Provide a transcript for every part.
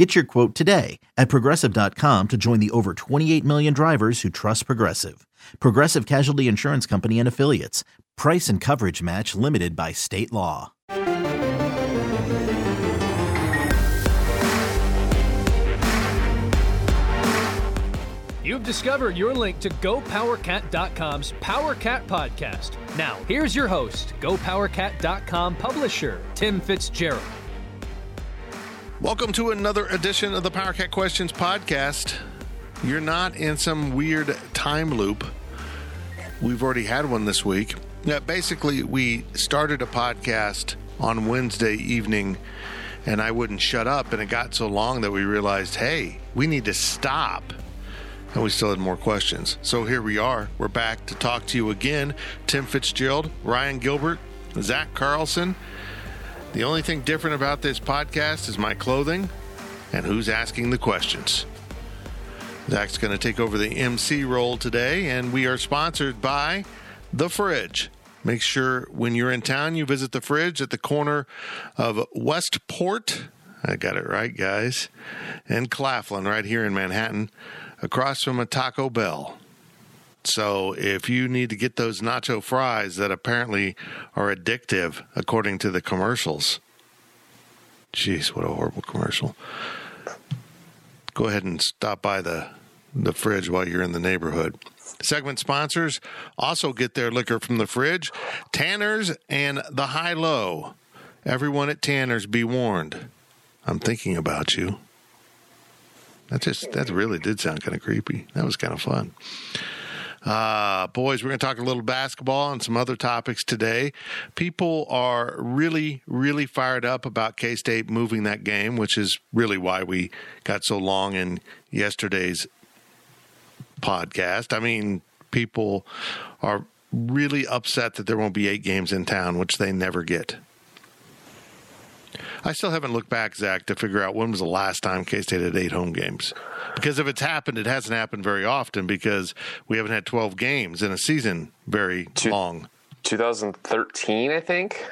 Get your quote today at progressive.com to join the over 28 million drivers who trust Progressive. Progressive Casualty Insurance Company and Affiliates. Price and coverage match limited by state law. You've discovered your link to GoPowerCat.com's PowerCat podcast. Now, here's your host, GoPowerCat.com publisher, Tim Fitzgerald. Welcome to another edition of the PowerCat Questions podcast. You're not in some weird time loop. We've already had one this week. Basically, we started a podcast on Wednesday evening, and I wouldn't shut up, and it got so long that we realized, hey, we need to stop. And we still had more questions. So here we are. We're back to talk to you again. Tim Fitzgerald, Ryan Gilbert, Zach Carlson. The only thing different about this podcast is my clothing and who's asking the questions. Zach's going to take over the MC role today, and we are sponsored by The Fridge. Make sure when you're in town, you visit The Fridge at the corner of Westport. I got it right, guys. And Claflin, right here in Manhattan, across from a Taco Bell. So if you need to get those nacho fries that apparently are addictive, according to the commercials. Jeez, what a horrible commercial. Go ahead and stop by the, the fridge while you're in the neighborhood. Segment sponsors also get their liquor from the fridge Tanner's and the High Low. Everyone at Tanner's, be warned. I'm thinking about you. That just that really did sound kind of creepy. That was kind of fun. Uh, boys, we're going to talk a little basketball and some other topics today. People are really, really fired up about K State moving that game, which is really why we got so long in yesterday's podcast. I mean, people are really upset that there won't be eight games in town, which they never get. I still haven't looked back, Zach, to figure out when was the last time K State had eight home games. Because if it's happened, it hasn't happened very often because we haven't had 12 games in a season very Two, long. 2013, I think.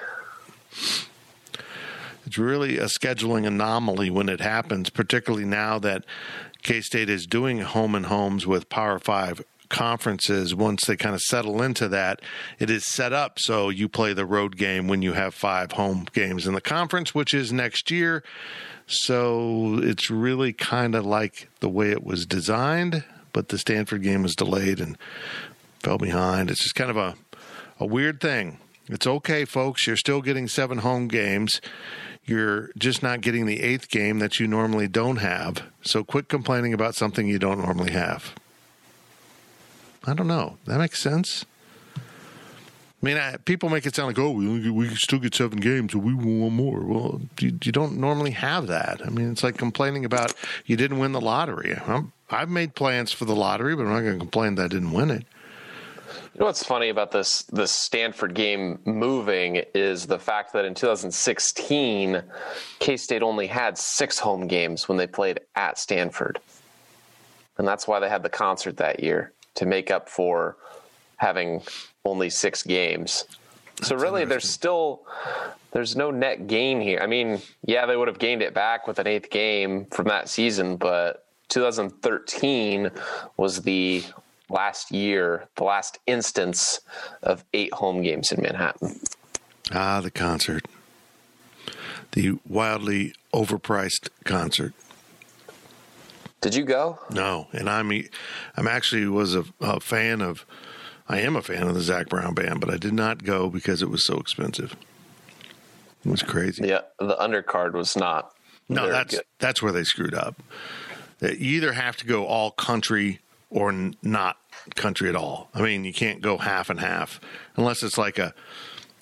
It's really a scheduling anomaly when it happens, particularly now that K State is doing home and homes with Power Five conferences. Once they kind of settle into that, it is set up so you play the road game when you have five home games in the conference, which is next year. So it's really kind of like the way it was designed, but the Stanford game was delayed and fell behind. It's just kind of a, a weird thing. It's okay, folks. You're still getting seven home games. You're just not getting the eighth game that you normally don't have. So quit complaining about something you don't normally have. I don't know. That makes sense. I mean, I, people make it sound like, oh, we, we still get seven games, we want more. Well, you, you, don't normally have that. I mean, it's like complaining about you didn't win the lottery. i have made plans for the lottery, but I'm not going to complain that I didn't win it. You know what's funny about this this Stanford game moving is the fact that in 2016, K State only had six home games when they played at Stanford, and that's why they had the concert that year to make up for having only six games. So really, there's still there's no net gain here. I mean, yeah, they would have gained it back with an eighth game from that season, but 2013 was the last year, the last instance of eight home games in Manhattan. Ah, the concert, the wildly overpriced concert. Did you go? No, and I'm I'm actually was a, a, fan of. I am a fan of the Zac Brown band, but I did not go because it was so expensive. It was crazy. Yeah, the undercard was not. No, that's good. that's where they screwed up. You either have to go all country or not country at all. I mean, you can't go half and half unless it's like a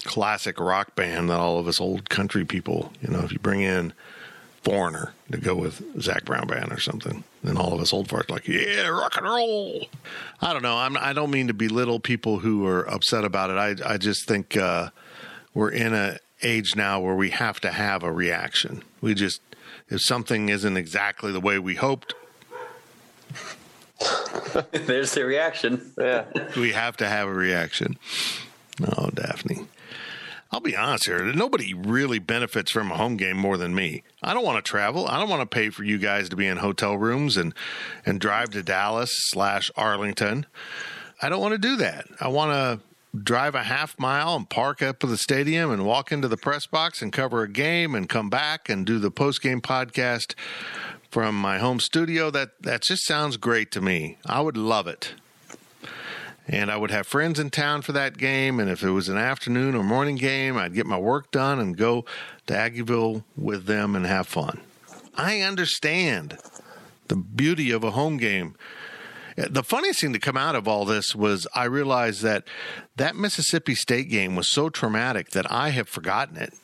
classic rock band that all of us old country people, you know, if you bring in Foreigner to go with Zac Brown band or something. And all of us old farts like, yeah, rock and roll. I don't know. I'm, I don't mean to belittle people who are upset about it. I I just think uh, we're in a age now where we have to have a reaction. We just if something isn't exactly the way we hoped, There's the reaction. Yeah. we have to have a reaction. Oh, Daphne. I'll be honest here. Nobody really benefits from a home game more than me. I don't want to travel. I don't want to pay for you guys to be in hotel rooms and, and drive to Dallas slash Arlington. I don't want to do that. I want to drive a half mile and park up at the stadium and walk into the press box and cover a game and come back and do the post game podcast from my home studio. That that just sounds great to me. I would love it and I would have friends in town for that game. And if it was an afternoon or morning game, I'd get my work done and go to Aggieville with them and have fun. I understand the beauty of a home game. The funniest thing to come out of all this was I realized that that Mississippi State game was so traumatic that I have forgotten it.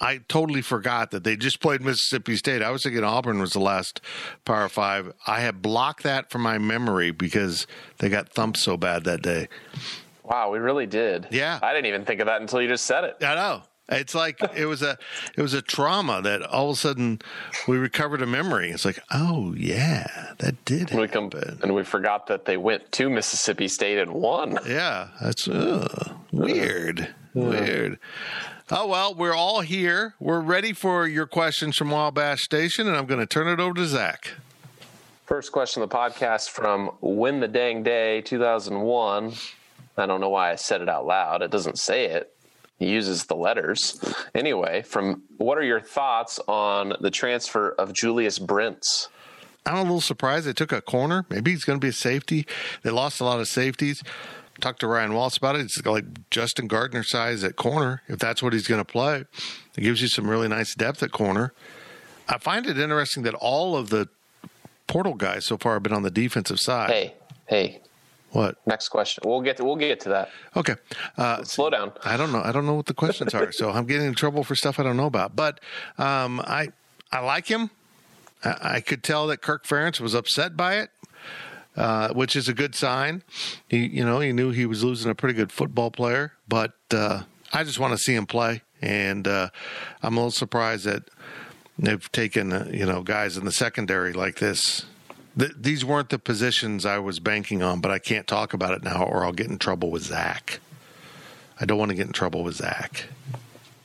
I totally forgot that they just played Mississippi State. I was thinking Auburn was the last Power Five. I had blocked that from my memory because they got thumped so bad that day. Wow, we really did. Yeah. I didn't even think of that until you just said it. I know. It's like it was a it was a trauma that all of a sudden we recovered a memory. It's like, oh yeah, that did We come, happen. and we forgot that they went to Mississippi State and won. Yeah, that's uh, weird. Weird. Oh well, we're all here. We're ready for your questions from Wabash Station, and I'm going to turn it over to Zach. First question of the podcast from Win the Dang Day 2001. I don't know why I said it out loud. It doesn't say it. It uses the letters. Anyway, from what are your thoughts on the transfer of Julius Brents? I'm a little surprised they took a corner. Maybe he's going to be a safety. They lost a lot of safeties. Talked to Ryan Wallace about it. It's like Justin Gardner size at corner. If that's what he's going to play, it gives you some really nice depth at corner. I find it interesting that all of the portal guys so far have been on the defensive side. Hey, hey, What? next question. We'll get to, we'll get to that. Okay. Uh, Slow down. I don't know. I don't know what the questions are, so I'm getting in trouble for stuff I don't know about. But um, I I like him. I, I could tell that Kirk Ferentz was upset by it, uh, which is a good sign. He you know he knew he was losing a pretty good football player, but uh, I just want to see him play, and uh, I'm a little surprised that they've taken uh, you know guys in the secondary like this. Th- these weren't the positions I was banking on, but I can't talk about it now, or I'll get in trouble with Zach. I don't want to get in trouble with Zach.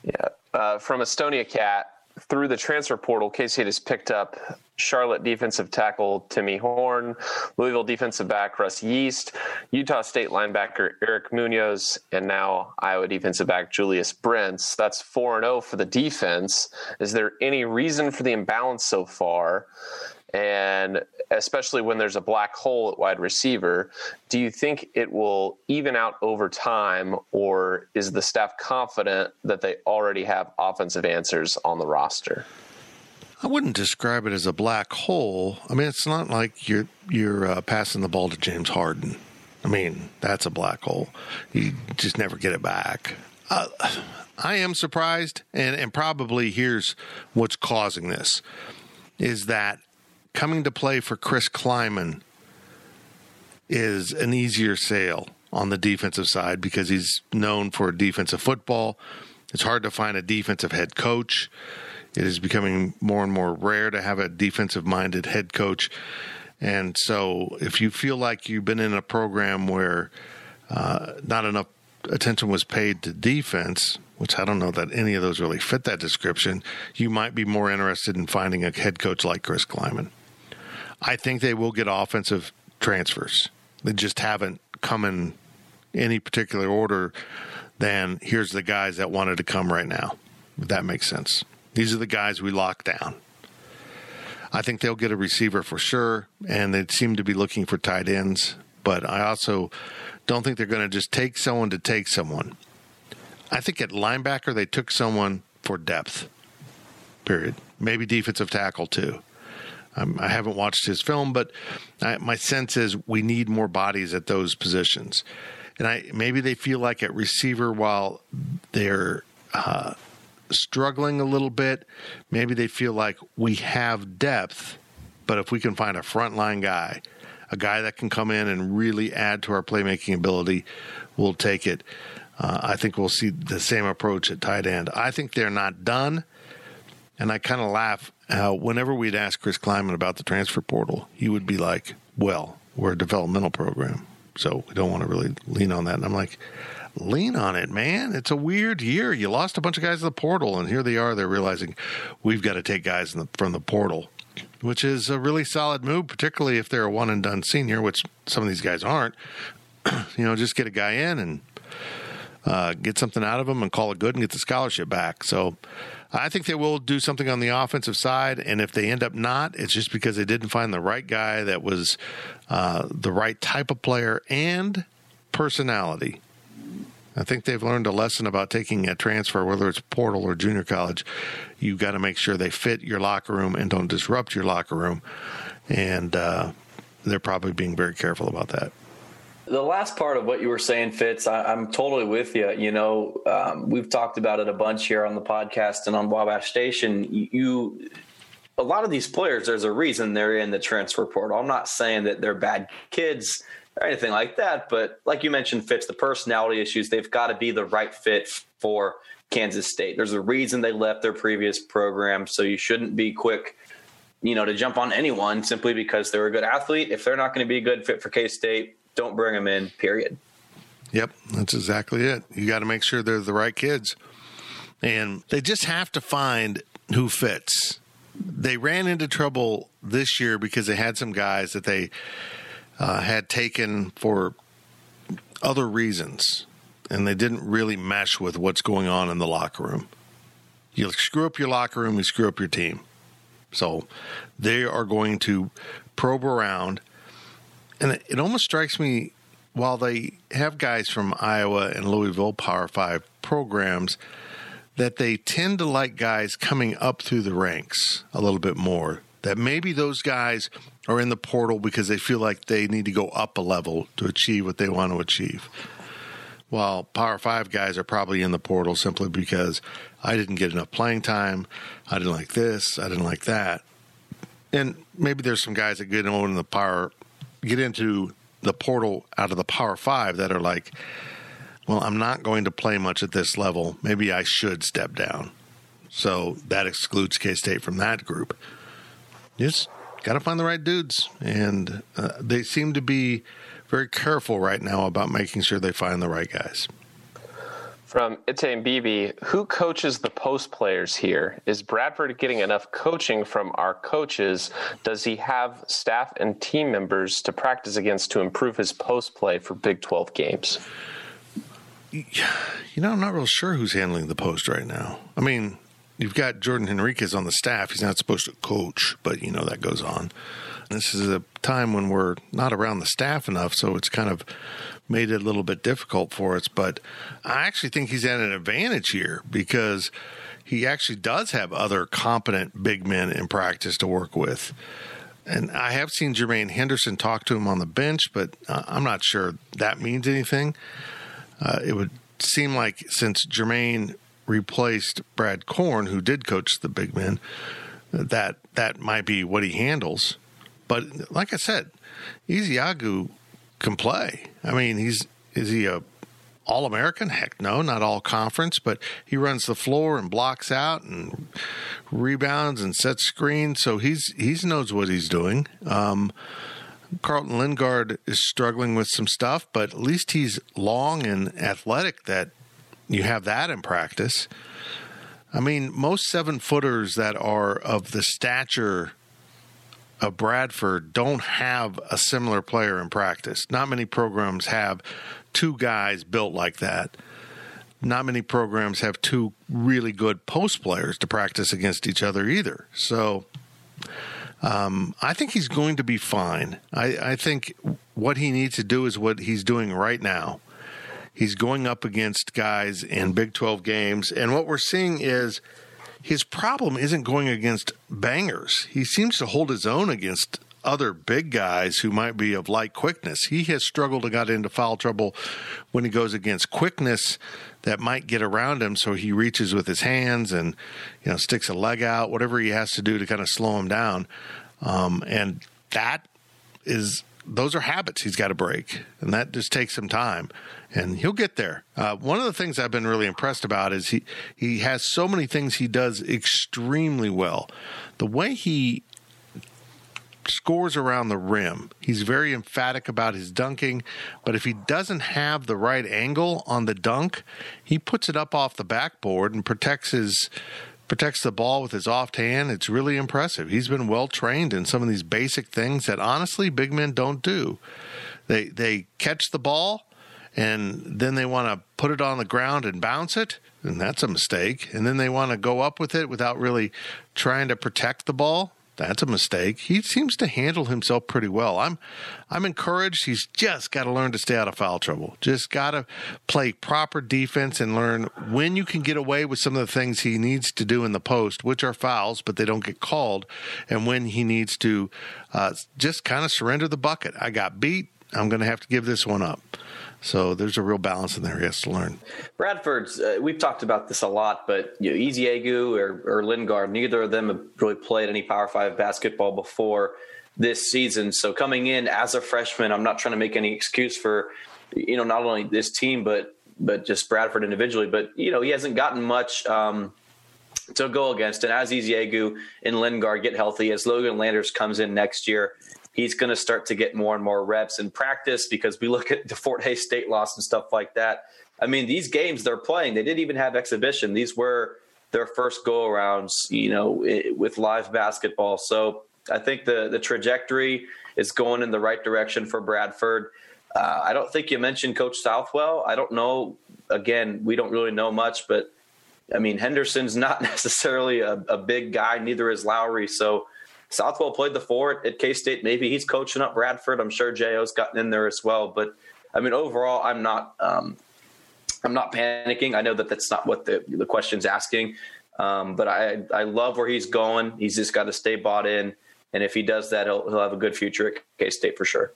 Yeah. Uh, from Estonia Cat, through the transfer portal, K State has picked up Charlotte defensive tackle Timmy Horn, Louisville defensive back Russ Yeast, Utah State linebacker Eric Munoz, and now Iowa defensive back Julius Brents. That's 4 0 for the defense. Is there any reason for the imbalance so far? And especially when there's a black hole at wide receiver, do you think it will even out over time, or is the staff confident that they already have offensive answers on the roster? I wouldn't describe it as a black hole. I mean, it's not like you're you're uh, passing the ball to James Harden. I mean, that's a black hole. You just never get it back. Uh, I am surprised, and and probably here's what's causing this: is that coming to play for Chris Klieman is an easier sale on the defensive side because he's known for defensive football. It's hard to find a defensive head coach. It is becoming more and more rare to have a defensive minded head coach. And so, if you feel like you've been in a program where uh, not enough attention was paid to defense, which I don't know that any of those really fit that description, you might be more interested in finding a head coach like Chris Klieman. I think they will get offensive transfers. They just haven't come in any particular order than here's the guys that wanted to come right now. If that makes sense. These are the guys we locked down. I think they'll get a receiver for sure, and they seem to be looking for tight ends. But I also don't think they're going to just take someone to take someone. I think at linebacker, they took someone for depth, period. Maybe defensive tackle, too. Um, I haven't watched his film, but I, my sense is we need more bodies at those positions. And I maybe they feel like at receiver, while they're uh, struggling a little bit. Maybe they feel like we have depth, but if we can find a frontline guy, a guy that can come in and really add to our playmaking ability, we'll take it. Uh, I think we'll see the same approach at tight end. I think they're not done. And I kind of laugh how whenever we'd ask Chris Klieman about the transfer portal, he would be like, well, we're a developmental program. So we don't want to really lean on that. And I'm like, lean on it, man. It's a weird year. You lost a bunch of guys in the portal, and here they are. They're realizing we've got to take guys the, from the portal, which is a really solid move, particularly if they're a one and done senior, which some of these guys aren't. you know, just get a guy in and uh, get something out of them and call it good and get the scholarship back. So I think they will do something on the offensive side. And if they end up not, it's just because they didn't find the right guy that was uh, the right type of player and personality. I think they've learned a lesson about taking a transfer, whether it's portal or junior college. You've got to make sure they fit your locker room and don't disrupt your locker room. And uh, they're probably being very careful about that. The last part of what you were saying, Fitz, I, am totally with you. You know, um, we've talked about it a bunch here on the podcast and on Wabash Station. You, a lot of these players, there's a reason they're in the transfer portal. I'm not saying that they're bad kids or anything like that, but like you mentioned, Fitz, the personality issues, they've got to be the right fit for Kansas State. There's a reason they left their previous program, so you shouldn't be quick you know, to jump on anyone simply because they're a good athlete. If they're not going to be a good fit for K State, don't bring them in, period. Yep, that's exactly it. You got to make sure they're the right kids. And they just have to find who fits. They ran into trouble this year because they had some guys that they uh, had taken for other reasons, and they didn't really mesh with what's going on in the locker room. You screw up your locker room, you screw up your team. So they are going to probe around and it, almost strikes me while they have guys from Iowa and Louisville Power Five programs, that they tend to like guys coming up through the ranks a little bit more. That maybe those guys are in the portal because they feel like they need to go up a level to achieve what they want to achieve. While Power Five guys are probably in the portal simply because I didn't get enough playing time, I didn't like this, I didn't like that. And maybe there's some guys that get in the Power get into the portal out of the Power Five that are like, well, I'm not going to play much at this level. Maybe I should step down. So that excludes K State from that group. Just got to find the right dudes. And uh, they seem to be very careful right now about making sure they find the right guys. From Ite Bibi, who coaches the post players here? Is Bradford getting enough coaching from our coaches? Does he have staff and team members to practice against to improve his post play for Big 12 games? You know, I'm not real sure who's handling the post right now. I mean, you've got Jordan Henriquez on the staff. He's not supposed to coach, but you know that goes on. This is a time when we're not around the staff enough, so it's kind of made it a little bit difficult for us. But I actually think he's at an advantage here because he actually does have other competent big men in practice to work with. And I have seen Jermaine Henderson talk to him on the bench, but uh, I'm not sure that means anything. Uh, it would seem like since Jermaine replaced Brad Korn, who did coach the big men, that that might be what he handles. But like I said, Ezeagu can play. I mean, he's is he a all American? Heck no, not all conference, but he runs the floor and blocks out and rebounds and sets screens. So he's he knows what he's doing. Um, Carlton Linguard is struggling with some stuff, but at least he's long and athletic. That you have that in practice. I mean, most seven footers that are of the stature of Bradford don't have a similar player in practice. Not many programs have two guys built like that. Not many programs have two really good post players to practice against each other either. So um, I think he's going to be fine. I, I think what he needs to do is what he's doing right now. He's going up against guys in Big 12 games. And what we're seeing is his problem isn't going against bangers. He seems to hold his own against other big guys who might be of light quickness. He has struggled and got into foul trouble when he goes against quickness that might get around him. So he reaches with his hands and you know sticks a leg out, whatever he has to do to kind of slow him down. Um, and that is those are habits he's got to break, and that just takes some time, and he'll get there. Uh, one of the things I've been really impressed about is he he has so many things he does extremely well. The way he scores around the rim. He's very emphatic about his dunking, but if he doesn't have the right angle on the dunk, he puts it up off the backboard and protects his protects the ball with his off hand. It's really impressive. He's been well trained in some of these basic things that honestly big men don't do. They they catch the ball and then they want to put it on the ground and bounce it, and that's a mistake. And then they want to go up with it without really trying to protect the ball. That's a mistake. He seems to handle himself pretty well. I'm I'm encouraged. He's just got to learn to stay out of foul trouble. Just got to play proper defense and learn when you can get away with some of the things he needs to do in the post, which are fouls, but they don't get called, and when he needs to uh, just kind of surrender the bucket. I got beat. I'm going to have to give this one up. So there's a real balance in there he has to learn. Bradford's, uh, we've talked about this a lot, but you know, or, or Linguard, neither of them have really played any Power Five basketball before this season. So coming in as a freshman, I'm not trying to make any excuse for, you know, not only this team, but but just Bradford individually. But you know, he hasn't gotten much. Um, to go against, and as Ezeagu and Linguard get healthy, as Logan Landers comes in next year, he's going to start to get more and more reps in practice because we look at the Fort Hays State loss and stuff like that. I mean, these games they're playing, they didn't even have exhibition. These were their first go arounds, you know, with live basketball. So I think the the trajectory is going in the right direction for Bradford. Uh, I don't think you mentioned Coach Southwell. I don't know. Again, we don't really know much, but I mean, Henderson's not necessarily a, a big guy. Neither is Lowry. So Southwell played the four at K State. Maybe he's coaching up Bradford. I'm sure Jo.'s gotten in there as well. But I mean, overall, I'm not. Um, I'm not panicking. I know that that's not what the the question's asking. Um, but I I love where he's going. He's just got to stay bought in, and if he does that, he'll he'll have a good future at K State for sure.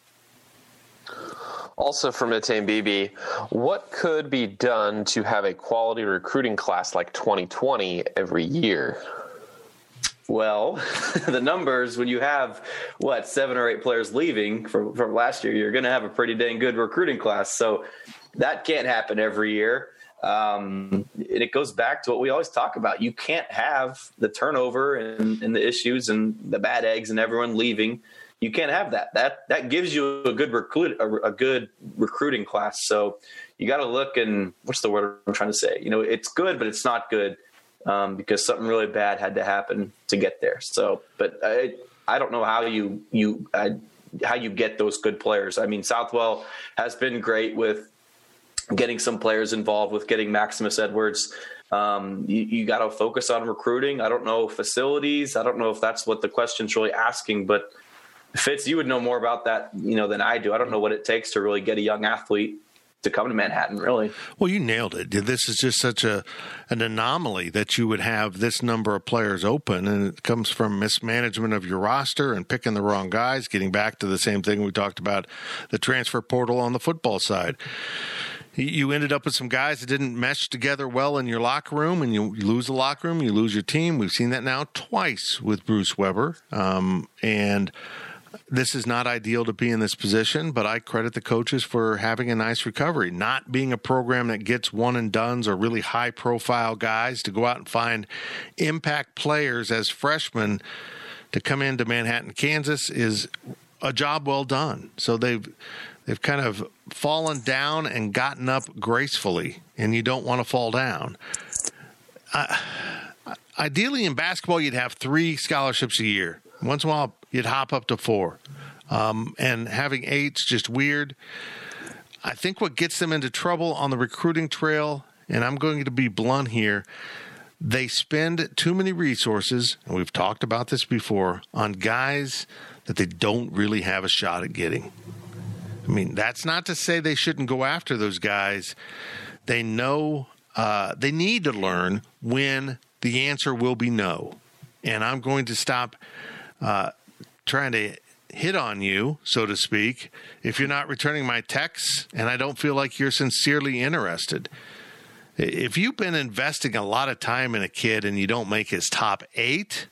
Also from Attain BB, what could be done to have a quality recruiting class like 2020 every year? Well, the numbers when you have what seven or eight players leaving from, from last year, you're going to have a pretty dang good recruiting class. So that can't happen every year. Um, and it goes back to what we always talk about. You can't have the turnover and, and the issues and the bad eggs and everyone leaving. You can't have that. That that gives you a good recruit a, a good recruiting class. So you got to look and what's the word I'm trying to say? You know, it's good, but it's not good um, because something really bad had to happen to get there. So, but I, I don't know how you you I, how you get those good players. I mean, Southwell has been great with getting some players involved with getting Maximus Edwards. Um, you, you got to focus on recruiting. I don't know facilities. I don't know if that's what the question's really asking, but Fitz, you would know more about that, you know, than I do. I don't know what it takes to really get a young athlete to come to Manhattan, really. Well, you nailed it. This is just such a an anomaly that you would have this number of players open, and it comes from mismanagement of your roster and picking the wrong guys. Getting back to the same thing we talked about, the transfer portal on the football side. You ended up with some guys that didn't mesh together well in your locker room, and you, lose the locker room, you lose your team. We've seen that now twice with Bruce Weber, um, and this is not ideal to be in this position, but I credit the coaches for having a nice recovery, not being a program that gets one and dones or really high profile guys to go out and find impact players as freshmen to come into Manhattan, Kansas is a job well done. So they've they've kind of fallen down and gotten up gracefully, and you don't want to fall down. Uh, ideally, in basketball, you'd have three scholarships a year. Once in a while, you'd hop up to four. Um, and having eight's just weird. I think what gets them into trouble on the recruiting trail, and I'm going to be blunt here, they spend too many resources, and we've talked about this before, on guys that they don't really have a shot at getting. I mean, that's not to say they shouldn't go after those guys. They know, uh, they need to learn when the answer will be no. And I'm going to stop uh, trying to hit on you, so to speak, if you're not returning my texts and I don't feel like you're sincerely interested. If you've been investing a lot of time in a kid and you don't make his top eight,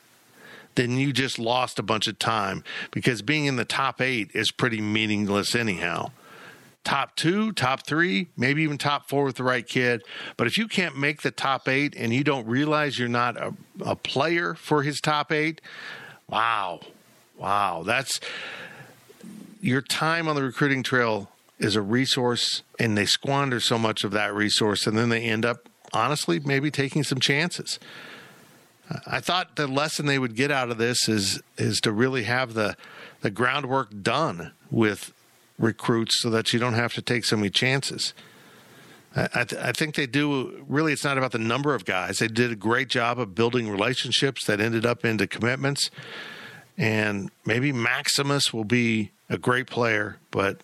then you just lost a bunch of time because being in the top eight is pretty meaningless anyhow. Top two, top three, maybe even top four with the right kid. But if you can't make the top eight and you don't realize you're not a, a player for his top eight, wow, wow, that's your time on the recruiting trail is a resource and they squander so much of that resource and then they end up honestly maybe taking some chances. I thought the lesson they would get out of this is is to really have the the groundwork done with recruits so that you don't have to take so many chances. I, th- I, think they do. Really, it's not about the number of guys. They did a great job of building relationships that ended up into commitments. And maybe Maximus will be a great player, but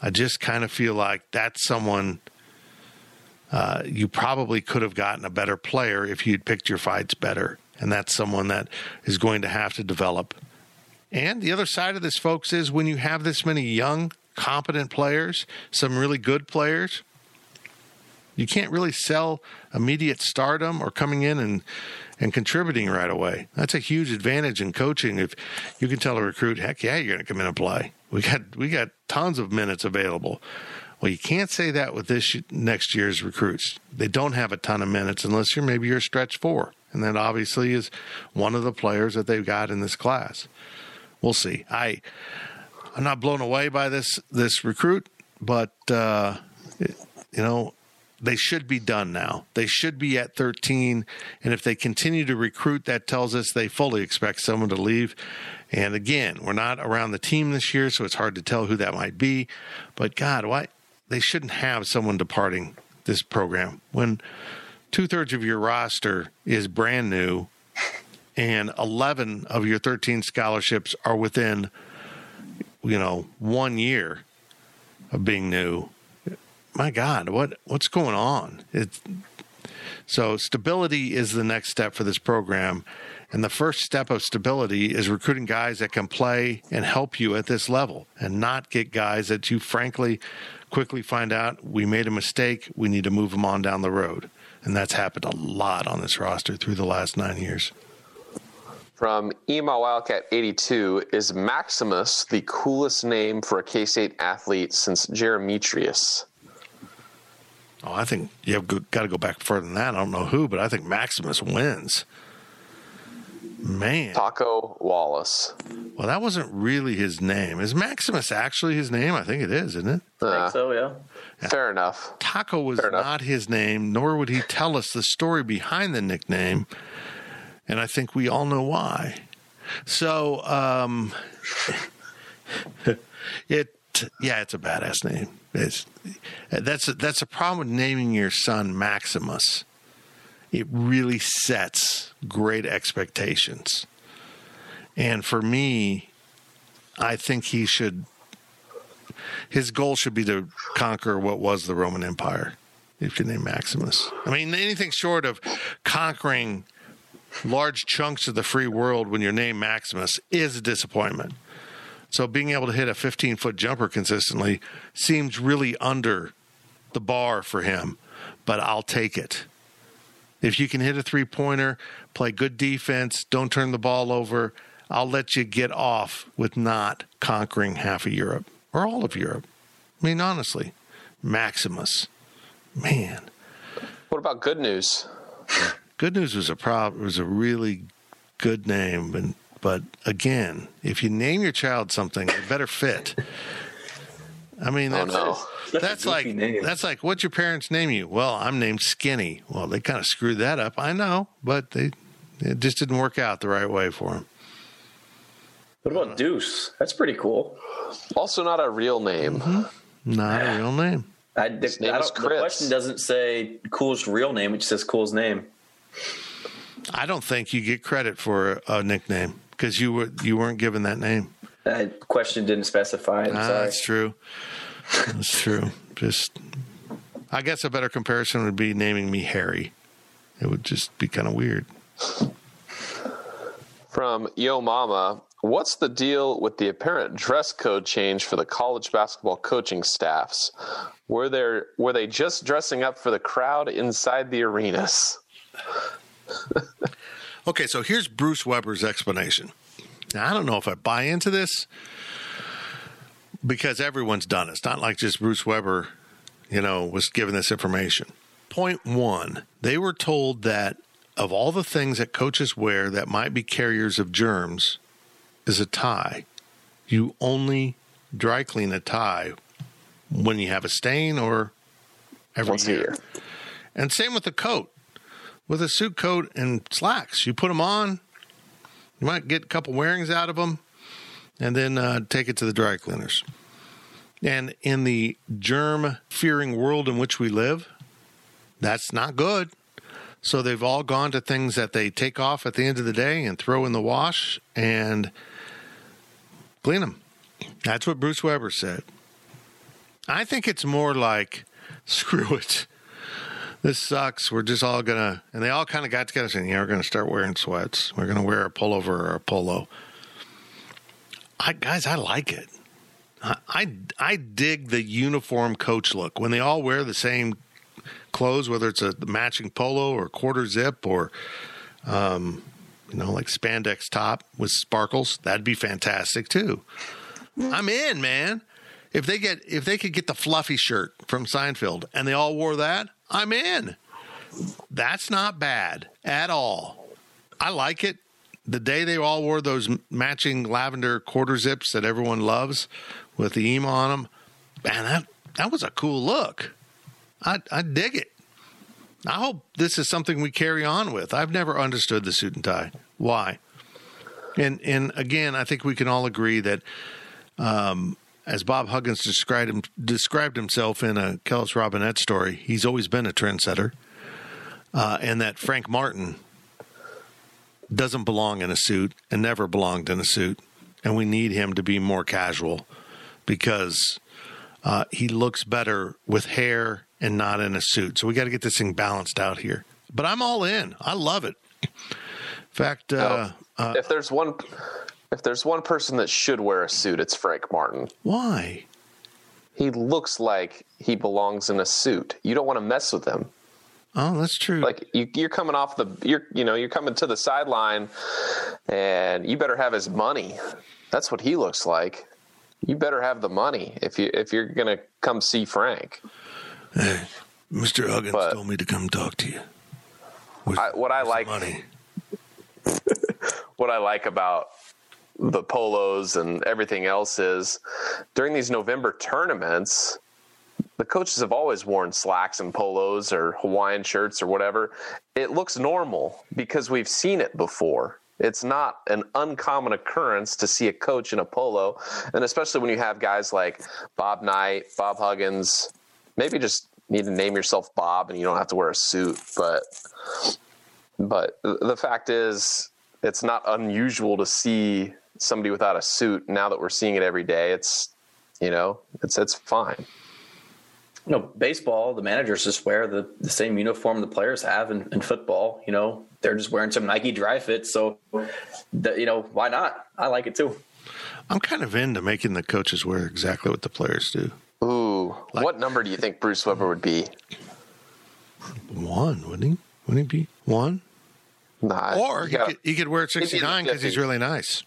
I just kind of feel like that's someone uh, you probably could have gotten a better player if you'd picked your fights better. And that's someone that is going to have to develop. And the other side of this, folks, is when you have this many young, competent players, some really good players, you can't really sell immediate stardom or coming in and and contributing right away. That's a huge advantage in coaching. If you can tell a recruit, heck yeah, you're going to come in and play. We got we got tons of minutes available. Well, you can't say that with this next year's recruits. They don't have a ton of minutes unless you're maybe you're stretch four, and that obviously is one of the players that they've got in this class. We'll see. I I'm not blown away by this this recruit, but uh, you know they should be done now. They should be at 13. And if they continue to recruit, that tells us they fully expect someone to leave. And again, we're not around the team this year, so it's hard to tell who that might be. But God, why they shouldn't have someone departing this program when two thirds of your roster is brand new and 11 of your 13 scholarships are within, you know, one year of being new my God, what what's going on? So stability is the next step for this program. And the first step of stability is recruiting guys that can play and help you at this level and not get guys that you frankly quickly find out we made a mistake, we need to move them on down the road. And that's happened a lot on this roster through the last nine years. From Ema Wildcat 82 Is Maximus the coolest name for a K State athlete since Jeremetrius? Oh, I think you've got to go back further than that. I don't know who, but I think Maximus wins. Man. Taco Wallace. Well, that wasn't really his name. Is Maximus actually his name? I think it is, isn't it? Uh, I think so, yeah. yeah. Fair enough. Taco was Fair not his name, nor would he tell us the story behind the nickname. And I think we all know why. So, um, it, yeah, it's a badass name. It's, that's that's a problem with naming your son Maximus. It really sets great expectations, and for me, I think he should. His goal should be to conquer what was the Roman Empire. If you name Maximus, I mean anything short of conquering large chunks of the free world when your name Maximus is a disappointment. So being able to hit a 15 foot jumper consistently seems really under the bar for him, but I'll take it. If you can hit a three pointer, play good defense, don't turn the ball over, I'll let you get off with not conquering half of Europe or all of Europe. I mean, honestly, Maximus, man. What about good news? Good news was a prob was a really good name, and but again, if you name your child something, it better fit. I mean, that's, oh, no. that's like name. that's like what's your parents name you? Well, I'm named Skinny. Well, they kind of screwed that up. I know, but they it just didn't work out the right way for them. What about Deuce? That's pretty cool. Also, not a real name. Mm-hmm. Not a real name. I, the, name I the question doesn't say coolest real name; it just says coolest name. I don't think you get credit for a nickname because you were you weren't given that name. That question didn't specify. ah, that's true. That's true. Just, I guess a better comparison would be naming me Harry. It would just be kind of weird. From Yo Mama, What's the deal with the apparent dress code change for the college basketball coaching staffs? Were there were they just dressing up for the crowd inside the arenas? okay, so here's Bruce Weber's explanation. Now, I don't know if I buy into this because everyone's done it. It's not like just Bruce Weber, you know, was given this information. Point one, they were told that of all the things that coaches wear that might be carriers of germs, is a tie. You only dry clean a tie when you have a stain or every Once year. year. And same with the coat. With a suit coat and slacks, you put them on. You might get a couple wearings out of them, and then uh, take it to the dry cleaners. And in the germ fearing world in which we live, that's not good. So they've all gone to things that they take off at the end of the day and throw in the wash and clean them. That's what Bruce Weber said. I think it's more like, screw it. This sucks. We're just all gonna, and they all kind of got together saying, "Yeah, we're gonna start wearing sweats. We're gonna wear a pullover or a polo." I guys, I like it. I, I I dig the uniform coach look when they all wear the same clothes, whether it's a matching polo or quarter zip or, um, you know, like spandex top with sparkles. That'd be fantastic too. I'm in, man. If they get if they could get the fluffy shirt from Seinfeld and they all wore that, I'm in. That's not bad at all. I like it. The day they all wore those matching lavender quarter zips that everyone loves with the emo on them, man, that that was a cool look. I I dig it. I hope this is something we carry on with. I've never understood the suit and tie. Why? And and again, I think we can all agree that um, as Bob Huggins described him, described himself in a Kellis Robinett story, he's always been a trendsetter, uh, and that Frank Martin doesn't belong in a suit and never belonged in a suit, and we need him to be more casual because uh, he looks better with hair and not in a suit. So we got to get this thing balanced out here. But I'm all in. I love it. In fact, uh, uh, if there's one if there's one person that should wear a suit, it's Frank Martin. why? He looks like he belongs in a suit. You don't want to mess with him. Oh, that's true. Like you, you're coming off the you're you know you're coming to the sideline, and you better have his money. That's what he looks like. You better have the money if you if you're gonna come see Frank. Hey, Mr. Huggins but- told me to come talk to you. With, I, what I like money. what I like about the polos and everything else is during these November tournaments, the coaches have always worn slacks and polos or Hawaiian shirts or whatever. It looks normal because we've seen it before. It's not an uncommon occurrence to see a coach in a polo, and especially when you have guys like Bob Knight, Bob Huggins. Maybe just need to name yourself Bob, and you don't have to wear a suit. But but the fact is, it's not unusual to see somebody without a suit. Now that we're seeing it every day, it's you know, it's it's fine. You know, baseball, the managers just wear the, the same uniform the players have in, in football. You know, they're just wearing some Nike dry fit. So, the, you know, why not? I like it too. I'm kind of into making the coaches wear exactly what the players do. Ooh, what number do you think Bruce Weber would be? One, wouldn't he? Wouldn't he be one? Nah, Or he gotta- could, he could wear it be in the 69 because he's really nice.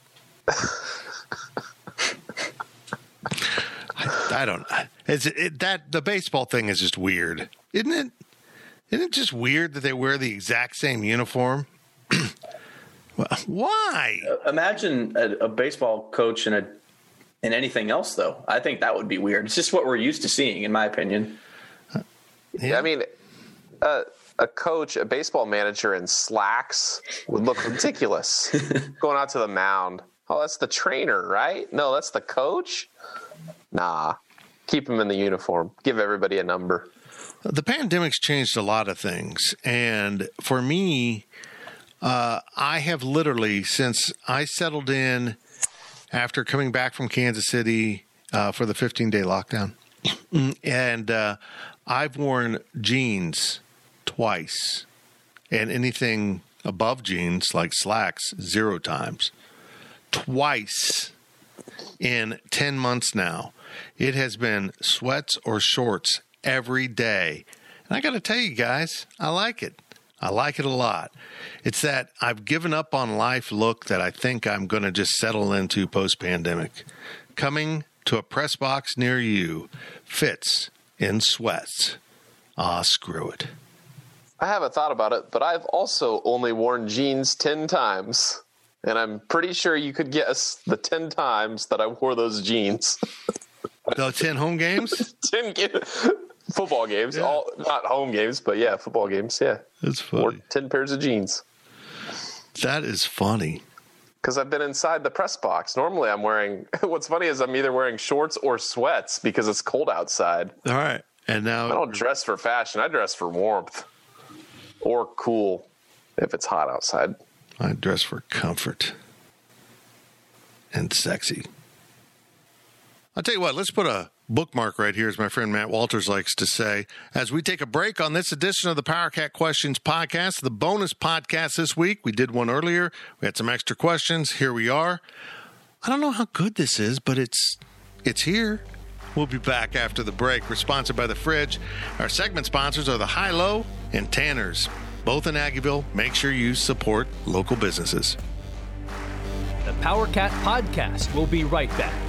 I, I don't. It's it, that the baseball thing is just weird, isn't it? Isn't it just weird that they wear the exact same uniform? Why? Imagine a, a baseball coach and a and anything else though. I think that would be weird. It's just what we're used to seeing, in my opinion. Yeah. I mean, uh, a coach, a baseball manager in slacks would look ridiculous going out to the mound. Oh, that's the trainer, right? No, that's the coach. Nah, keep him in the uniform. Give everybody a number. The pandemic's changed a lot of things, and for me, uh, I have literally since I settled in after coming back from Kansas City uh, for the 15 day lockdown, and uh, I've worn jeans twice, and anything above jeans like slacks zero times. Twice in 10 months now. It has been sweats or shorts every day. And I got to tell you guys, I like it. I like it a lot. It's that I've given up on life look that I think I'm going to just settle into post pandemic. Coming to a press box near you, Fitz in sweats. Ah, screw it. I haven't thought about it, but I've also only worn jeans 10 times. And I'm pretty sure you could guess the 10 times that I wore those jeans. The 10 home games? 10 ga- football games, Yeah. all not home games, but yeah, football games. Yeah. That's Wore funny. 10 pairs of jeans. That is funny. Because I've been inside the press box. Normally, I'm wearing. What's funny is I'm either wearing shorts or sweats because it's cold outside. All right. And now I don't dress for fashion. I dress for warmth or cool if it's hot outside. I dress for comfort and sexy. I'll tell you what, let's put a bookmark right here, as my friend Matt Walters likes to say, as we take a break on this edition of the Power Cat Questions podcast, the bonus podcast this week. We did one earlier. We had some extra questions. Here we are. I don't know how good this is, but it's it's here. We'll be back after the break. We're sponsored by The Fridge. Our segment sponsors are the High Low and Tanners, both in Aggieville. Make sure you support local businesses. The Power Cat Podcast will be right back.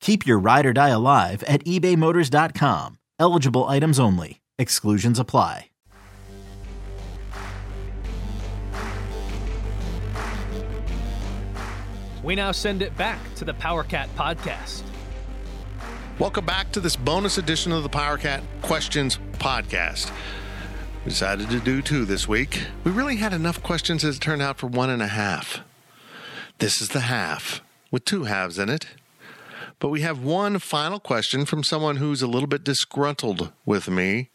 Keep your ride or die alive at ebaymotors.com. Eligible items only. Exclusions apply. We now send it back to the Power Cat Podcast. Welcome back to this bonus edition of the Power Cat Questions podcast. We decided to do two this week. We really had enough questions as it turned out for one and a half. This is the half with two halves in it. But we have one final question from someone who's a little bit disgruntled with me.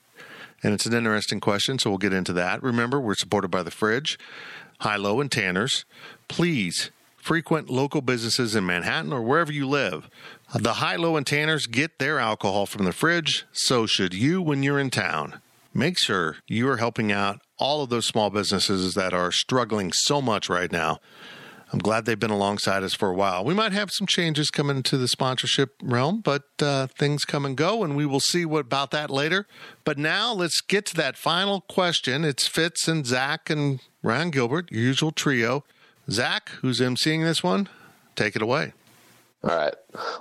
And it's an interesting question, so we'll get into that. Remember, we're supported by the Fridge, High Low, and Tanners. Please frequent local businesses in Manhattan or wherever you live. The High Low and Tanners get their alcohol from the fridge, so should you when you're in town. Make sure you are helping out all of those small businesses that are struggling so much right now. I'm glad they've been alongside us for a while. We might have some changes coming to the sponsorship realm, but uh, things come and go, and we will see what about that later. But now let's get to that final question. It's Fitz and Zach and Ryan Gilbert, your usual trio. Zach, who's emceeing this one, take it away. All right.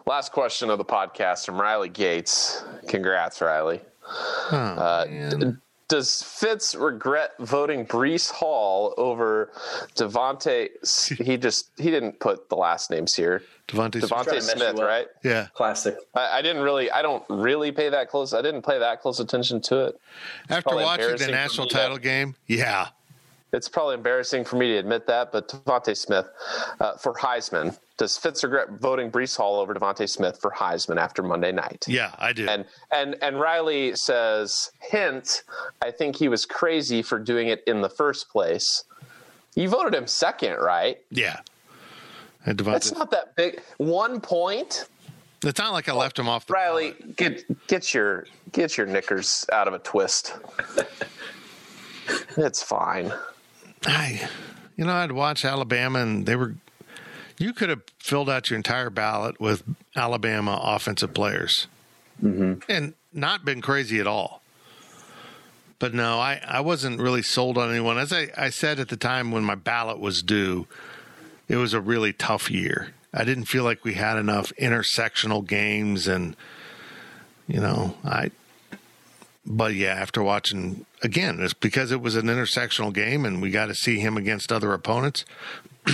Last question of the podcast from Riley Gates. Congrats, Riley. Oh, Uh, does Fitz regret voting Breece Hall over DeVonta? He just he didn't put the last names here. DeVonta Smith. DeVonta Trying to mess Smith, right? Yeah. Classic. I, I didn't really. I don't really pay that close. I didn't pay that close attention to it. After watching the national me to- title game, yeah. It's probably embarrassing for me to admit that, but DeVonta Smith uh, for Heisman. Does Fitz regret voting Breece Hall over DeVonta Smith for Heisman after Monday night? Yeah, I do. And and and Riley says, hint, I think he was crazy for doing it in the first place. You voted him second, right? yeah. And That's not that big. One point. It's not like I left him off the Riley, ballot. get get your get your knickers out of a twist. it's fine. I, you know, I'd watch Alabama, and they were. You could have filled out your entire ballot with Alabama offensive players, mm-hmm. and not been crazy at all. But no, I, I wasn't really sold on anyone. As I, I said at the time when my ballot was due, it was a really tough year. I didn't feel like we had enough intersectional games, and you know, I. But yeah, after watching again, it's because it was an intersectional game, and we got to see him against other opponents.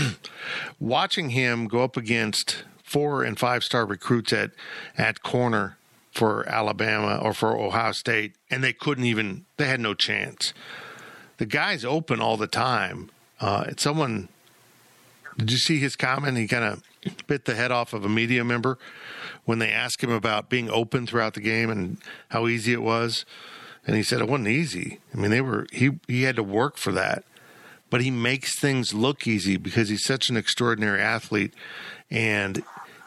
watching him go up against four and five star recruits at at corner for Alabama or for Ohio State, and they couldn't even. They had no chance. The guy's open all the time. Uh, someone did you see his comment? He kind of bit the head off of a media member when they asked him about being open throughout the game and how easy it was. And he said it wasn't easy. I mean, they were he he had to work for that. But he makes things look easy because he's such an extraordinary athlete and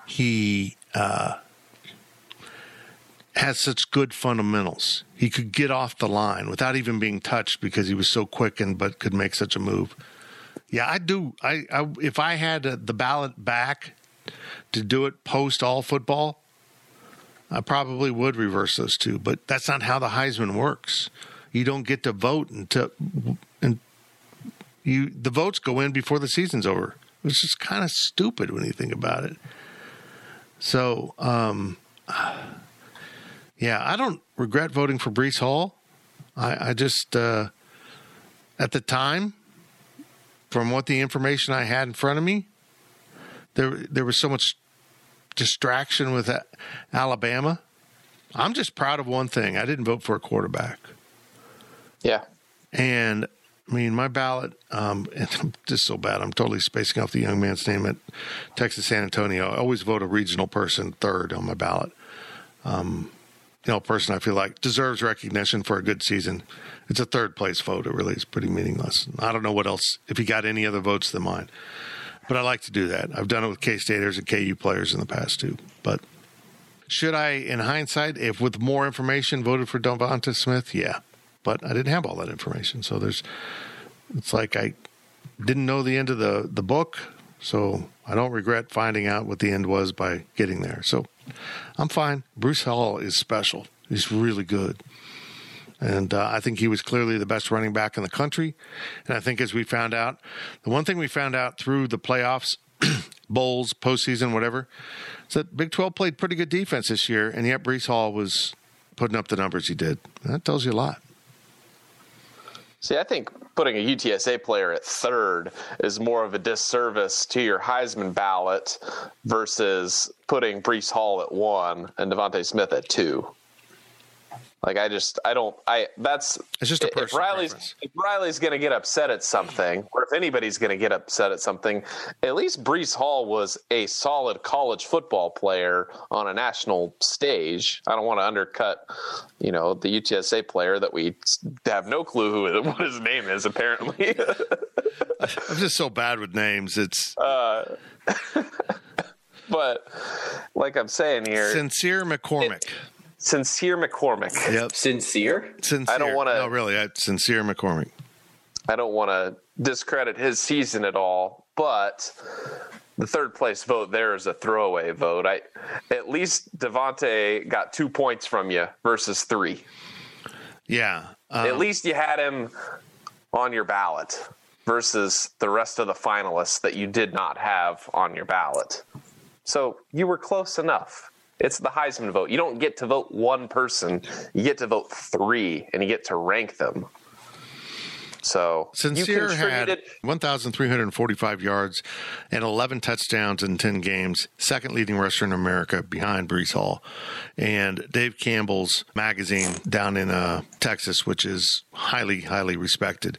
he uh, has such good fundamentals. He could get off the line without even being touched because he was so quick and but could make such a move. Yeah, I do. I, I if I had the ballot back to do it post all football, I probably would reverse those two. But that's not how the Heisman works. You don't get to vote until you the votes go in before the season's over. It's just kind of stupid when you think about it. So, um, yeah, I don't regret voting for Breece Hall. I, I just uh, at the time from what the information I had in front of me, there there was so much distraction with Alabama. I'm just proud of one thing. I didn't vote for a quarterback. Yeah. And I mean, my ballot, um, and I'm just so bad. I'm totally spacing off the young man's name at Texas San Antonio. I always vote a regional person third on my ballot. Um, you know, person I feel like deserves recognition for a good season. It's a third place vote. It really is pretty meaningless. I don't know what else, if he got any other votes than mine. But I like to do that. I've done it with K Staters and KU players in the past too. But should I, in hindsight, if with more information, voted for DeVonta Smith? Yeah. But I didn't have all that information. So there's, it's like I didn't know the end of the, the book. So I don't regret finding out what the end was by getting there. So I'm fine. Bruce Hall is special. He's really good. And uh, I think he was clearly the best running back in the country. And I think as we found out, the one thing we found out through the playoffs, bowls, postseason, whatever, is that Big 12 played pretty good defense this year. And yet Breece Hall was putting up the numbers he did. That tells you a lot. See, I think putting a UTSA player at third is more of a disservice to your Heisman ballot versus putting Breece Hall at one and DeVonta Smith at two. Like I just I don't I that's it's just a if Riley's preference. if Riley's going to get upset at something, or if anybody's going to get upset at something, at least Breece Hall was a solid college football player on a national stage. I don't want to undercut, you know, the UTSA player that we have no clue who what his name is. Apparently, I'm just so bad with names. It's uh, but like I'm saying here, Sincere McCormick. Sincere McCormick. yep. Sincere? Sincere. I don't wanna- No, really. I, sincere McCormick. I don't want to discredit his season at all, but the third place vote there is a throwaway vote. I at least DeVonta got two points from you versus three. Yeah. Um, at least you had him on your ballot versus the rest of the finalists that you did not have on your ballot. So you were close enough. It's the Heisman vote. You don't get to vote one person, you get to vote three and you get to rank them. So you Sincere had 1,345 yards and 11 touchdowns in 10 games, second leading rusher in America behind Breece Hall. And Dave Campbell's magazine down in uh, Texas, which is highly, highly respected.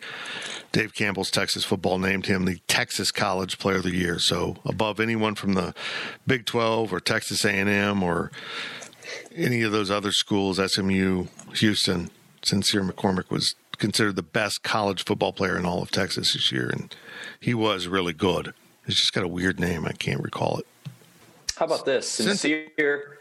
Dave Campbell's Texas football named him the Texas College Player of the Year. So above anyone from the Big 12 or Texas A&M or any of those other schools, SMU, Houston, Sincere McCormick was considered the best college football player in all of Texas this year, and he was really good. He's just got a weird name. I can't recall it. How about this? Sincere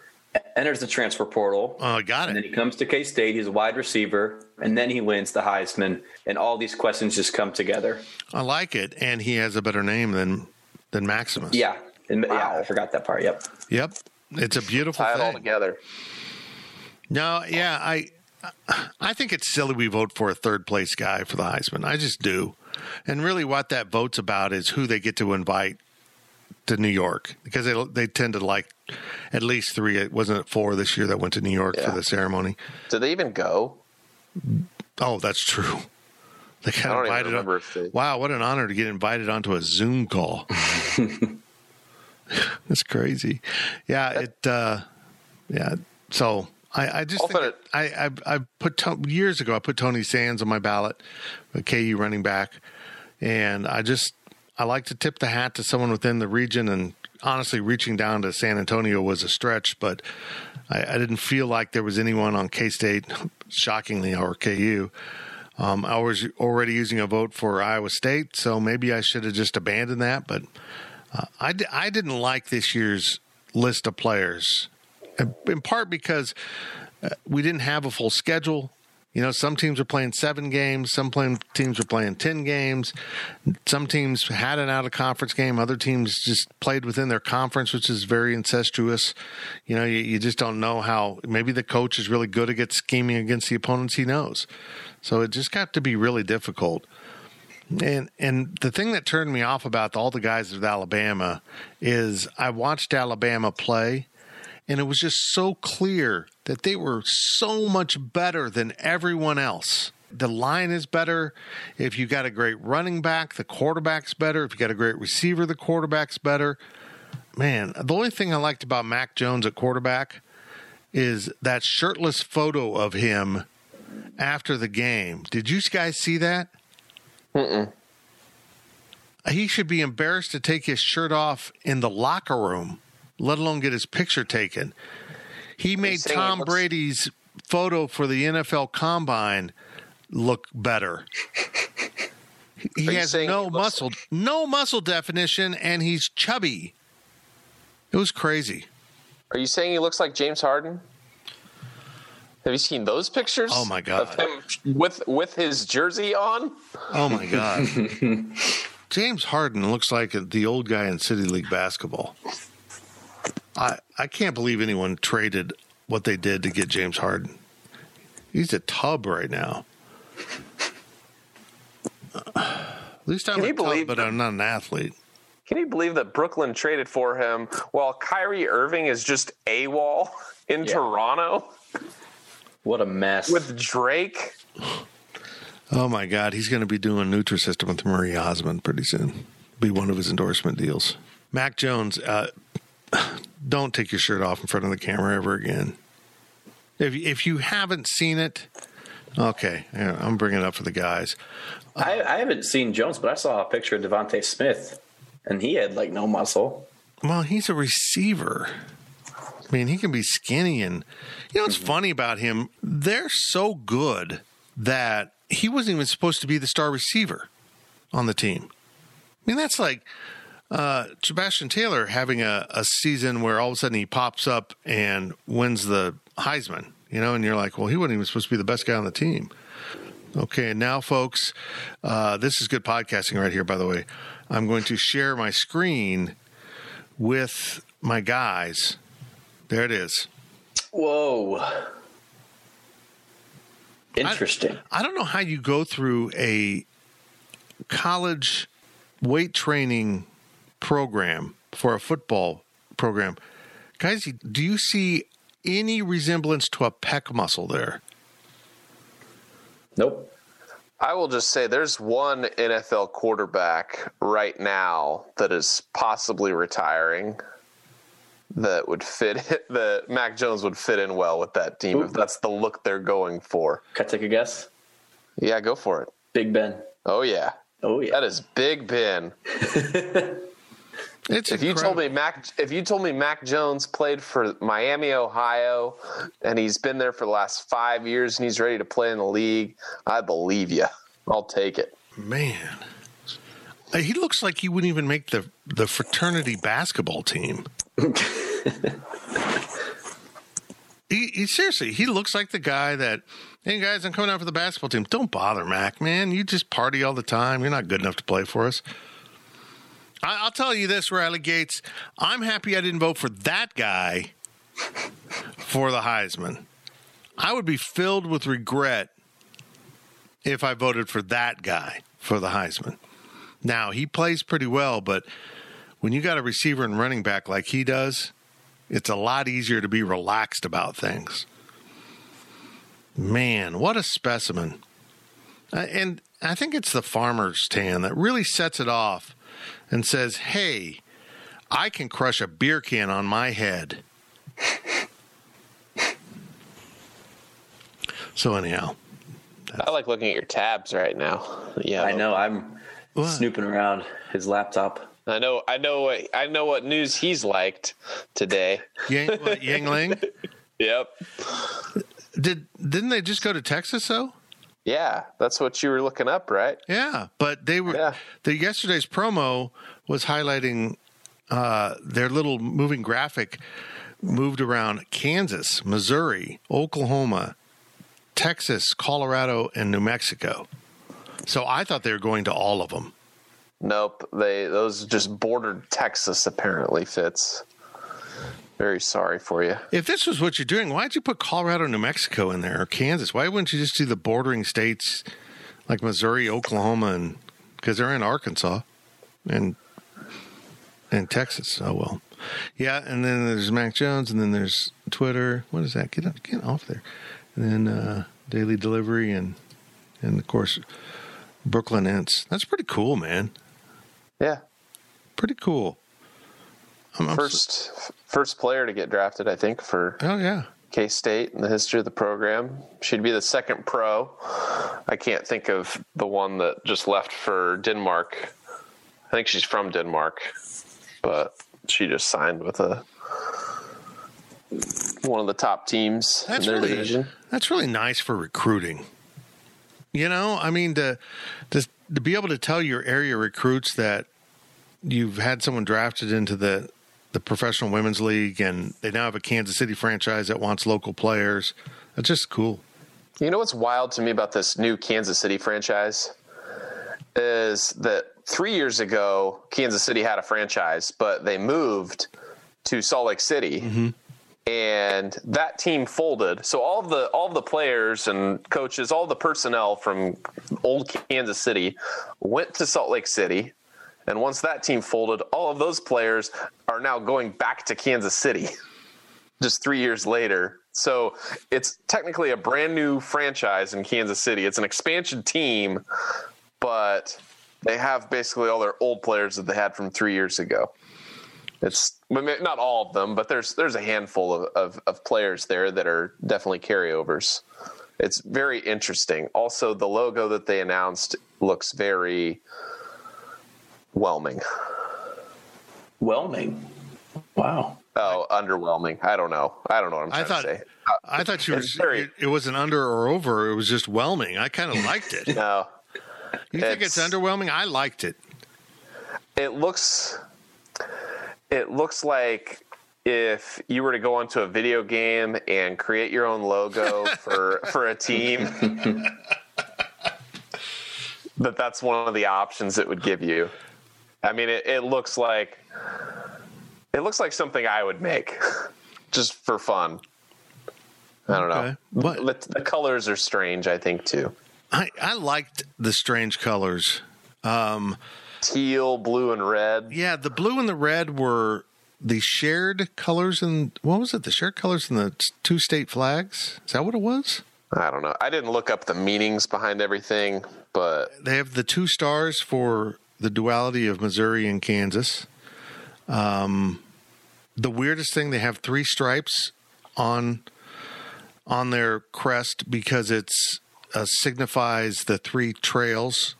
enters the transfer portal. Oh, I got it. And then he comes to K State. He's a wide receiver, and then he wins the Heisman. And all these questions just come together. I like it, and he has a better name than than Maximus. Yeah, and, yeah. I forgot that part. Yep. Yep. It's a beautiful Tie it all thing. together. No, yeah, I I think it's silly we vote for a third place guy for the Heisman. I just do. And really what that vote's about is who they get to invite to New York because they they tend to like at least 3 it wasn't it 4 this year that went to New York for the ceremony. Did they even go? Oh, that's true. They got I invited on, they- Wow, what an honor to get invited onto a Zoom call. That's crazy. Yeah, it uh yeah, so I, I just I'll think it, I, I I put years ago I put Tony Sands on my ballot, a KU running back, and I just I like to tip the hat to someone within the region. And honestly, reaching down to San Antonio was a stretch, but I, I didn't feel like there was anyone on K State, shockingly, or KU. Um, I was already using a vote for Iowa State, so maybe I should have just abandoned that. But uh, I, I didn't like this year's list of players, in part because uh, we didn't have a full schedule. You know, some teams are playing seven games, some playing teams are playing ten games. Some teams had an out of conference game, other teams just played within their conference, which is very incestuous. You know, you, you just don't know how. Maybe the coach is really good at scheming against the opponents he knows. So it just got to be really difficult. And and the thing that turned me off about all the guys at Alabama is I watched Alabama play and it was just so clear that they were so much better than everyone else. The line is better. If you got a great running back, the quarterback's better. If you got a great receiver, the quarterback's better. Man, the only thing I liked about Mac Jones at quarterback is that shirtless photo of him after the game. Did you guys see that? Mm. He should be embarrassed to take his shirt off in the locker room, let alone get his picture taken. He made Tom looks- Brady's photo for the NFL Combine look better. He has no he muscle, no muscle definition, and he's chubby. It was crazy. Are you saying he looks like James Harden? Have you seen those pictures? Oh, my God. With with his jersey on? Oh my god. James Harden looks like the old guy in City League basketball. I I can't believe anyone traded what they did to get James Harden. He's a tub right now. At least I'm Can a you tub, believe but I'm not an athlete. Can you believe that Brooklyn traded for him while Kyrie Irving is just AWOL in Yeah. Toronto What a mess. with Drake? Oh my god, he's going to be doing Nutrisystem with Marie Osmond pretty soon. Be one of his endorsement deals. Mac Jones, uh, don't take your shirt off in front of the camera ever again. If if you haven't seen it, okay, yeah, I'm bringing it up for the guys. I, I haven't seen Jones, but I saw a picture of DeVonta Smith, and he had like no muscle. Well, he's a receiver. I mean, he can be skinny, and you know what's mm-hmm. funny about him? They're so good that he wasn't even supposed to be the star receiver on the team. I mean, that's like uh, Sebastian Taylor having a, a season where all of a sudden he pops up and wins the Heisman, you know, and you're like, well, he wasn't even supposed to be the best guy on the team. Okay, and now, folks, uh, this is good podcasting right here, by the way. I'm going to share my screen with my guys. There it is. Whoa. Interesting. I don't know how you go through a college weight training program for a football program. Guys, do you see any resemblance to a pec muscle there? nope. I will just say there's one NFL quarterback right now that is possibly retiring that would fit that Mac Jones would fit in well with that team if that's the look they're going for. Can I take a guess? Yeah, go for it. Big Ben. Oh yeah. Oh yeah. That is Big Ben. It's If you told me Mac, if you told me Mac Jones played for Miami, Ohio, and he's been there for the last five years and he's ready to play in the league, I believe you. I'll take it. man, Uh, he looks like he wouldn't even make the the fraternity basketball team. he, he seriously, he looks like the guy that, hey guys, I'm coming out for the basketball team. Don't bother, Mac, man. You just party all the time. You're not good enough to play for us. I, I'll tell you this, Riley Gates. I'm happy I didn't vote for that guy for the Heisman. I would be filled with regret if I voted for that guy for the Heisman. Now, he plays pretty well, but when you got a receiver and running back like he does, it's a lot easier to be relaxed about things. Man, what a specimen. Uh, and I think it's the farmer's tan that really sets it off and says, hey, I can crush a beer can on my head. so, anyhow, I like looking at your tabs right now. Yeah, I know. I'm What? snooping around his laptop. I know. I know what. I know what news he's liked today. Yang, what, Yangling, Yep. did didn't they just go to Texas though? Yeah, that's what you were looking up, right? Yeah, but they were Yeah. the yesterday's promo was highlighting uh, their little moving graphic moved around Kansas, Missouri, Oklahoma, Texas, Colorado, and New Mexico. So I thought they were going to all of them. Nope. They those just bordered Texas. Apparently, Fitz. Very sorry for you. If this was what you're doing, why'd you put Colorado, New Mexico in there or Kansas? Why wouldn't you just do the bordering states like Missouri, Oklahoma, and because they're in Arkansas and and Texas? Oh well, yeah. And then there's Mac Jones, and then there's Twitter. What is that? Get up, get off there. And then uh, daily delivery, and and of course Brookelynn Entz. That's pretty cool, man. Yeah. Pretty cool. I'm, First, first player to get drafted, I think, for Oh yeah. K State in the history of the program. She'd be the second pro. I can't think of the one that just left for Denmark. I think she's from Denmark, but she just signed with a one of the top teams That's in their really division. that's really nice for recruiting. You know, I mean to, to to be able to tell your area recruits that you've had someone drafted into the the professional women's league and they now have a Kansas City franchise that wants local players. That's just cool. You know what's wild to me about this new Kansas City franchise is that three years ago, Kansas City had a franchise, but they moved to Salt Lake City. Mm-hmm. And that team folded. So all the all the players and coaches, all the personnel from old Kansas City went to Salt Lake City. And once that team folded, all of those players are now going back to Kansas City just three years later. So it's technically a brand new franchise in Kansas City. It's an expansion team, but they have basically all their old players that they had from three years ago. It's not all of them, but there's there's a handful of, of, of players there that are definitely carryovers. It's very interesting. Also, the logo that they announced looks very whelming. Whelming. Wow. Oh, underwhelming. I don't know. I don't know what I'm trying I thought to say. I thought you were It's very- it, it wasn't under or over, it was just whelming. I kind of liked it. No, You think it's It's- underwhelming? I liked it. it looks it looks like if you were to go onto a video game and create your own logo for for a team that that's one of the options it would give you i mean it, it looks like it looks like something i would make just for fun i don't Okay. know What- the, the colors are strange i think too I, I liked the strange colors. Um, teal blue and red Yeah, the blue and the red were the shared colors and what was it? The shared colors in the two state flags? Is that what it was? I don't know. I didn't look up the meanings behind everything, but They have the two stars for the duality of Missouri and Kansas. Um, the weirdest thing, they have three stripes on on their crest because it's uh, signifies the three trails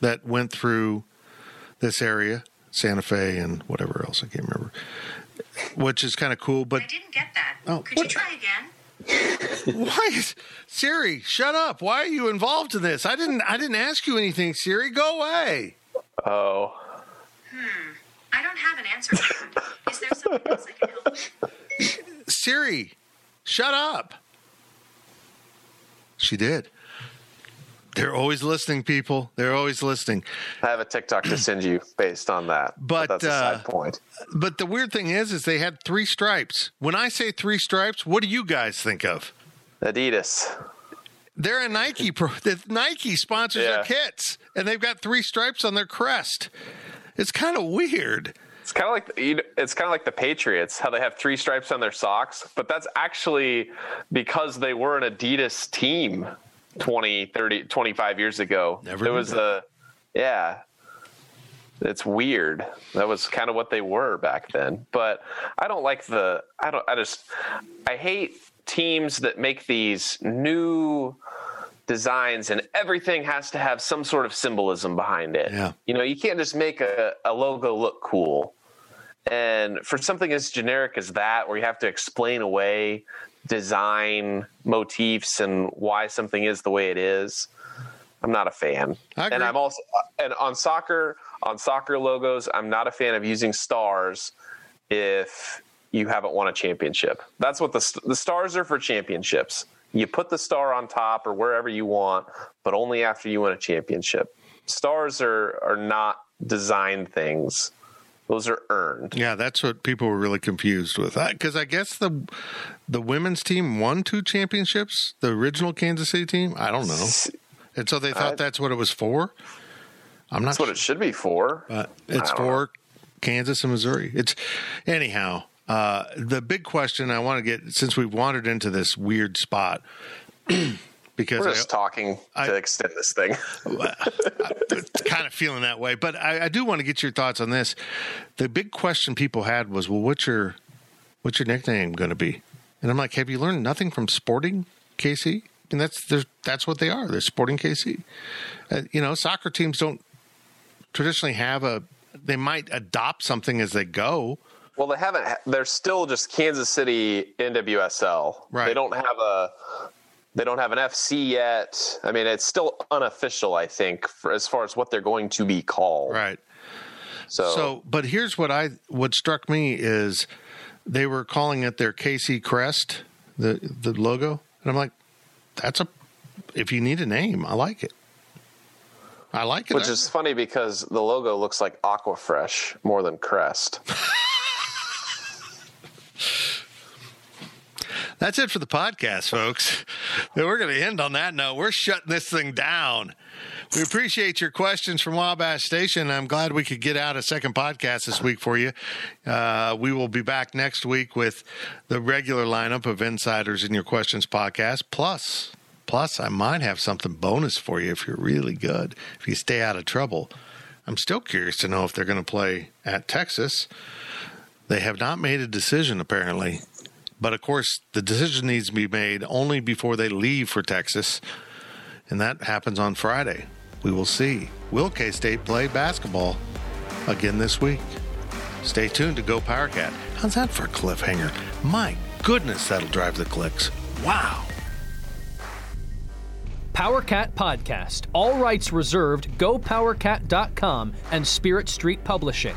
that went through this area, Santa Fe and whatever else I can't remember, which is kind of cool. But I didn't get that. Oh, Could what- you try again? why is Siri? Shut up! Why are you involved in this? I didn't. I didn't ask you anything, Siri. Go away. Oh, Hmm. I don't have an answer for that. Is there some Siri, shut up. She did. They're always listening, people. They're always listening. I have a TikTok to send you based on that. But, that's a uh, side point. But the weird thing is, is they had three stripes. When I say three stripes, what do you guys think of? Adidas. They're a Nike pro. The Nike sponsors Yeah. their kits, and they've got three stripes on their crest. It's kind of weird. It's kind of like you know, it's kind of like the Patriots, how they have three stripes on their socks, but that's actually because they were an Adidas team 20, 30, 25 years ago. Never it was that. a yeah. It's weird. That was kind of what they were back then. But I don't like the I don't I just I hate teams that make these new designs and everything has to have some sort of symbolism behind it. Yeah. You know, you can't just make a, a logo look cool. And for something as generic as that, where you have to explain away design motifs and why something is the way it is, I'm not a fan. And I'm also and on soccer on soccer logos, I'm not a fan of using stars if you haven't won a championship. That's what the the stars are for championships. You put the star on top or wherever you want, but only after you win a championship. Stars are are not design things. Those are earned. Yeah, that's what people were really confused with. Because I, guess the the women's team won two championships. The original Kansas City team, I don't know, and so they thought I- that's what it was for. I'm not That's what it should be for. Uh, but it's I don't for Kansas and Missouri. It's anyhow. Uh, the big question I want to get since we've wandered into this weird spot because We're I, just talking I- to extend this thing. kind of feeling that way. But I, I do want to get your thoughts on this. The big question people had was, well, what's your what's your nickname going to be? And I'm like, have you learned nothing from Sporting KC? And that's that's what they are. They're Sporting KC. Uh, you know, soccer teams don't traditionally have a. They might adopt something as they go. Well, they haven't. They're still just Kansas City NWSL. Right. They don't have a. They don't have an FC yet. I mean, it's still unofficial. I think for, as far as what they're going to be called. Right. So, So, but here's what I what struck me is they were calling it their KC crest, the the logo, and I'm like, that's a if you need a name, I like it. I like it. which is funny because the logo looks like Aquafresh more than Crest. That's it for the podcast, folks. We're going to end on that note. We're shutting this thing down. We appreciate your questions from Wabash Station. I'm glad we could get out a second podcast this week for you. Uh, we will be back next week with the regular lineup of Insiders in Your Questions podcast. Plus, plus, I might have something bonus for you if you're really good, if you stay out of trouble. I'm still curious to know if they're going to play at Texas. They have not made a decision, apparently. But of course, the decision needs to be made only before they leave for Texas, and that happens on Friday. We will see. Will K State play basketball again this week? Stay tuned to Go Power Cat. How's that for a cliffhanger? My goodness, that'll drive the clicks. Wow. PowerCat Podcast. All rights reserved. GoPowerCat.com and Spirit Street Publishing.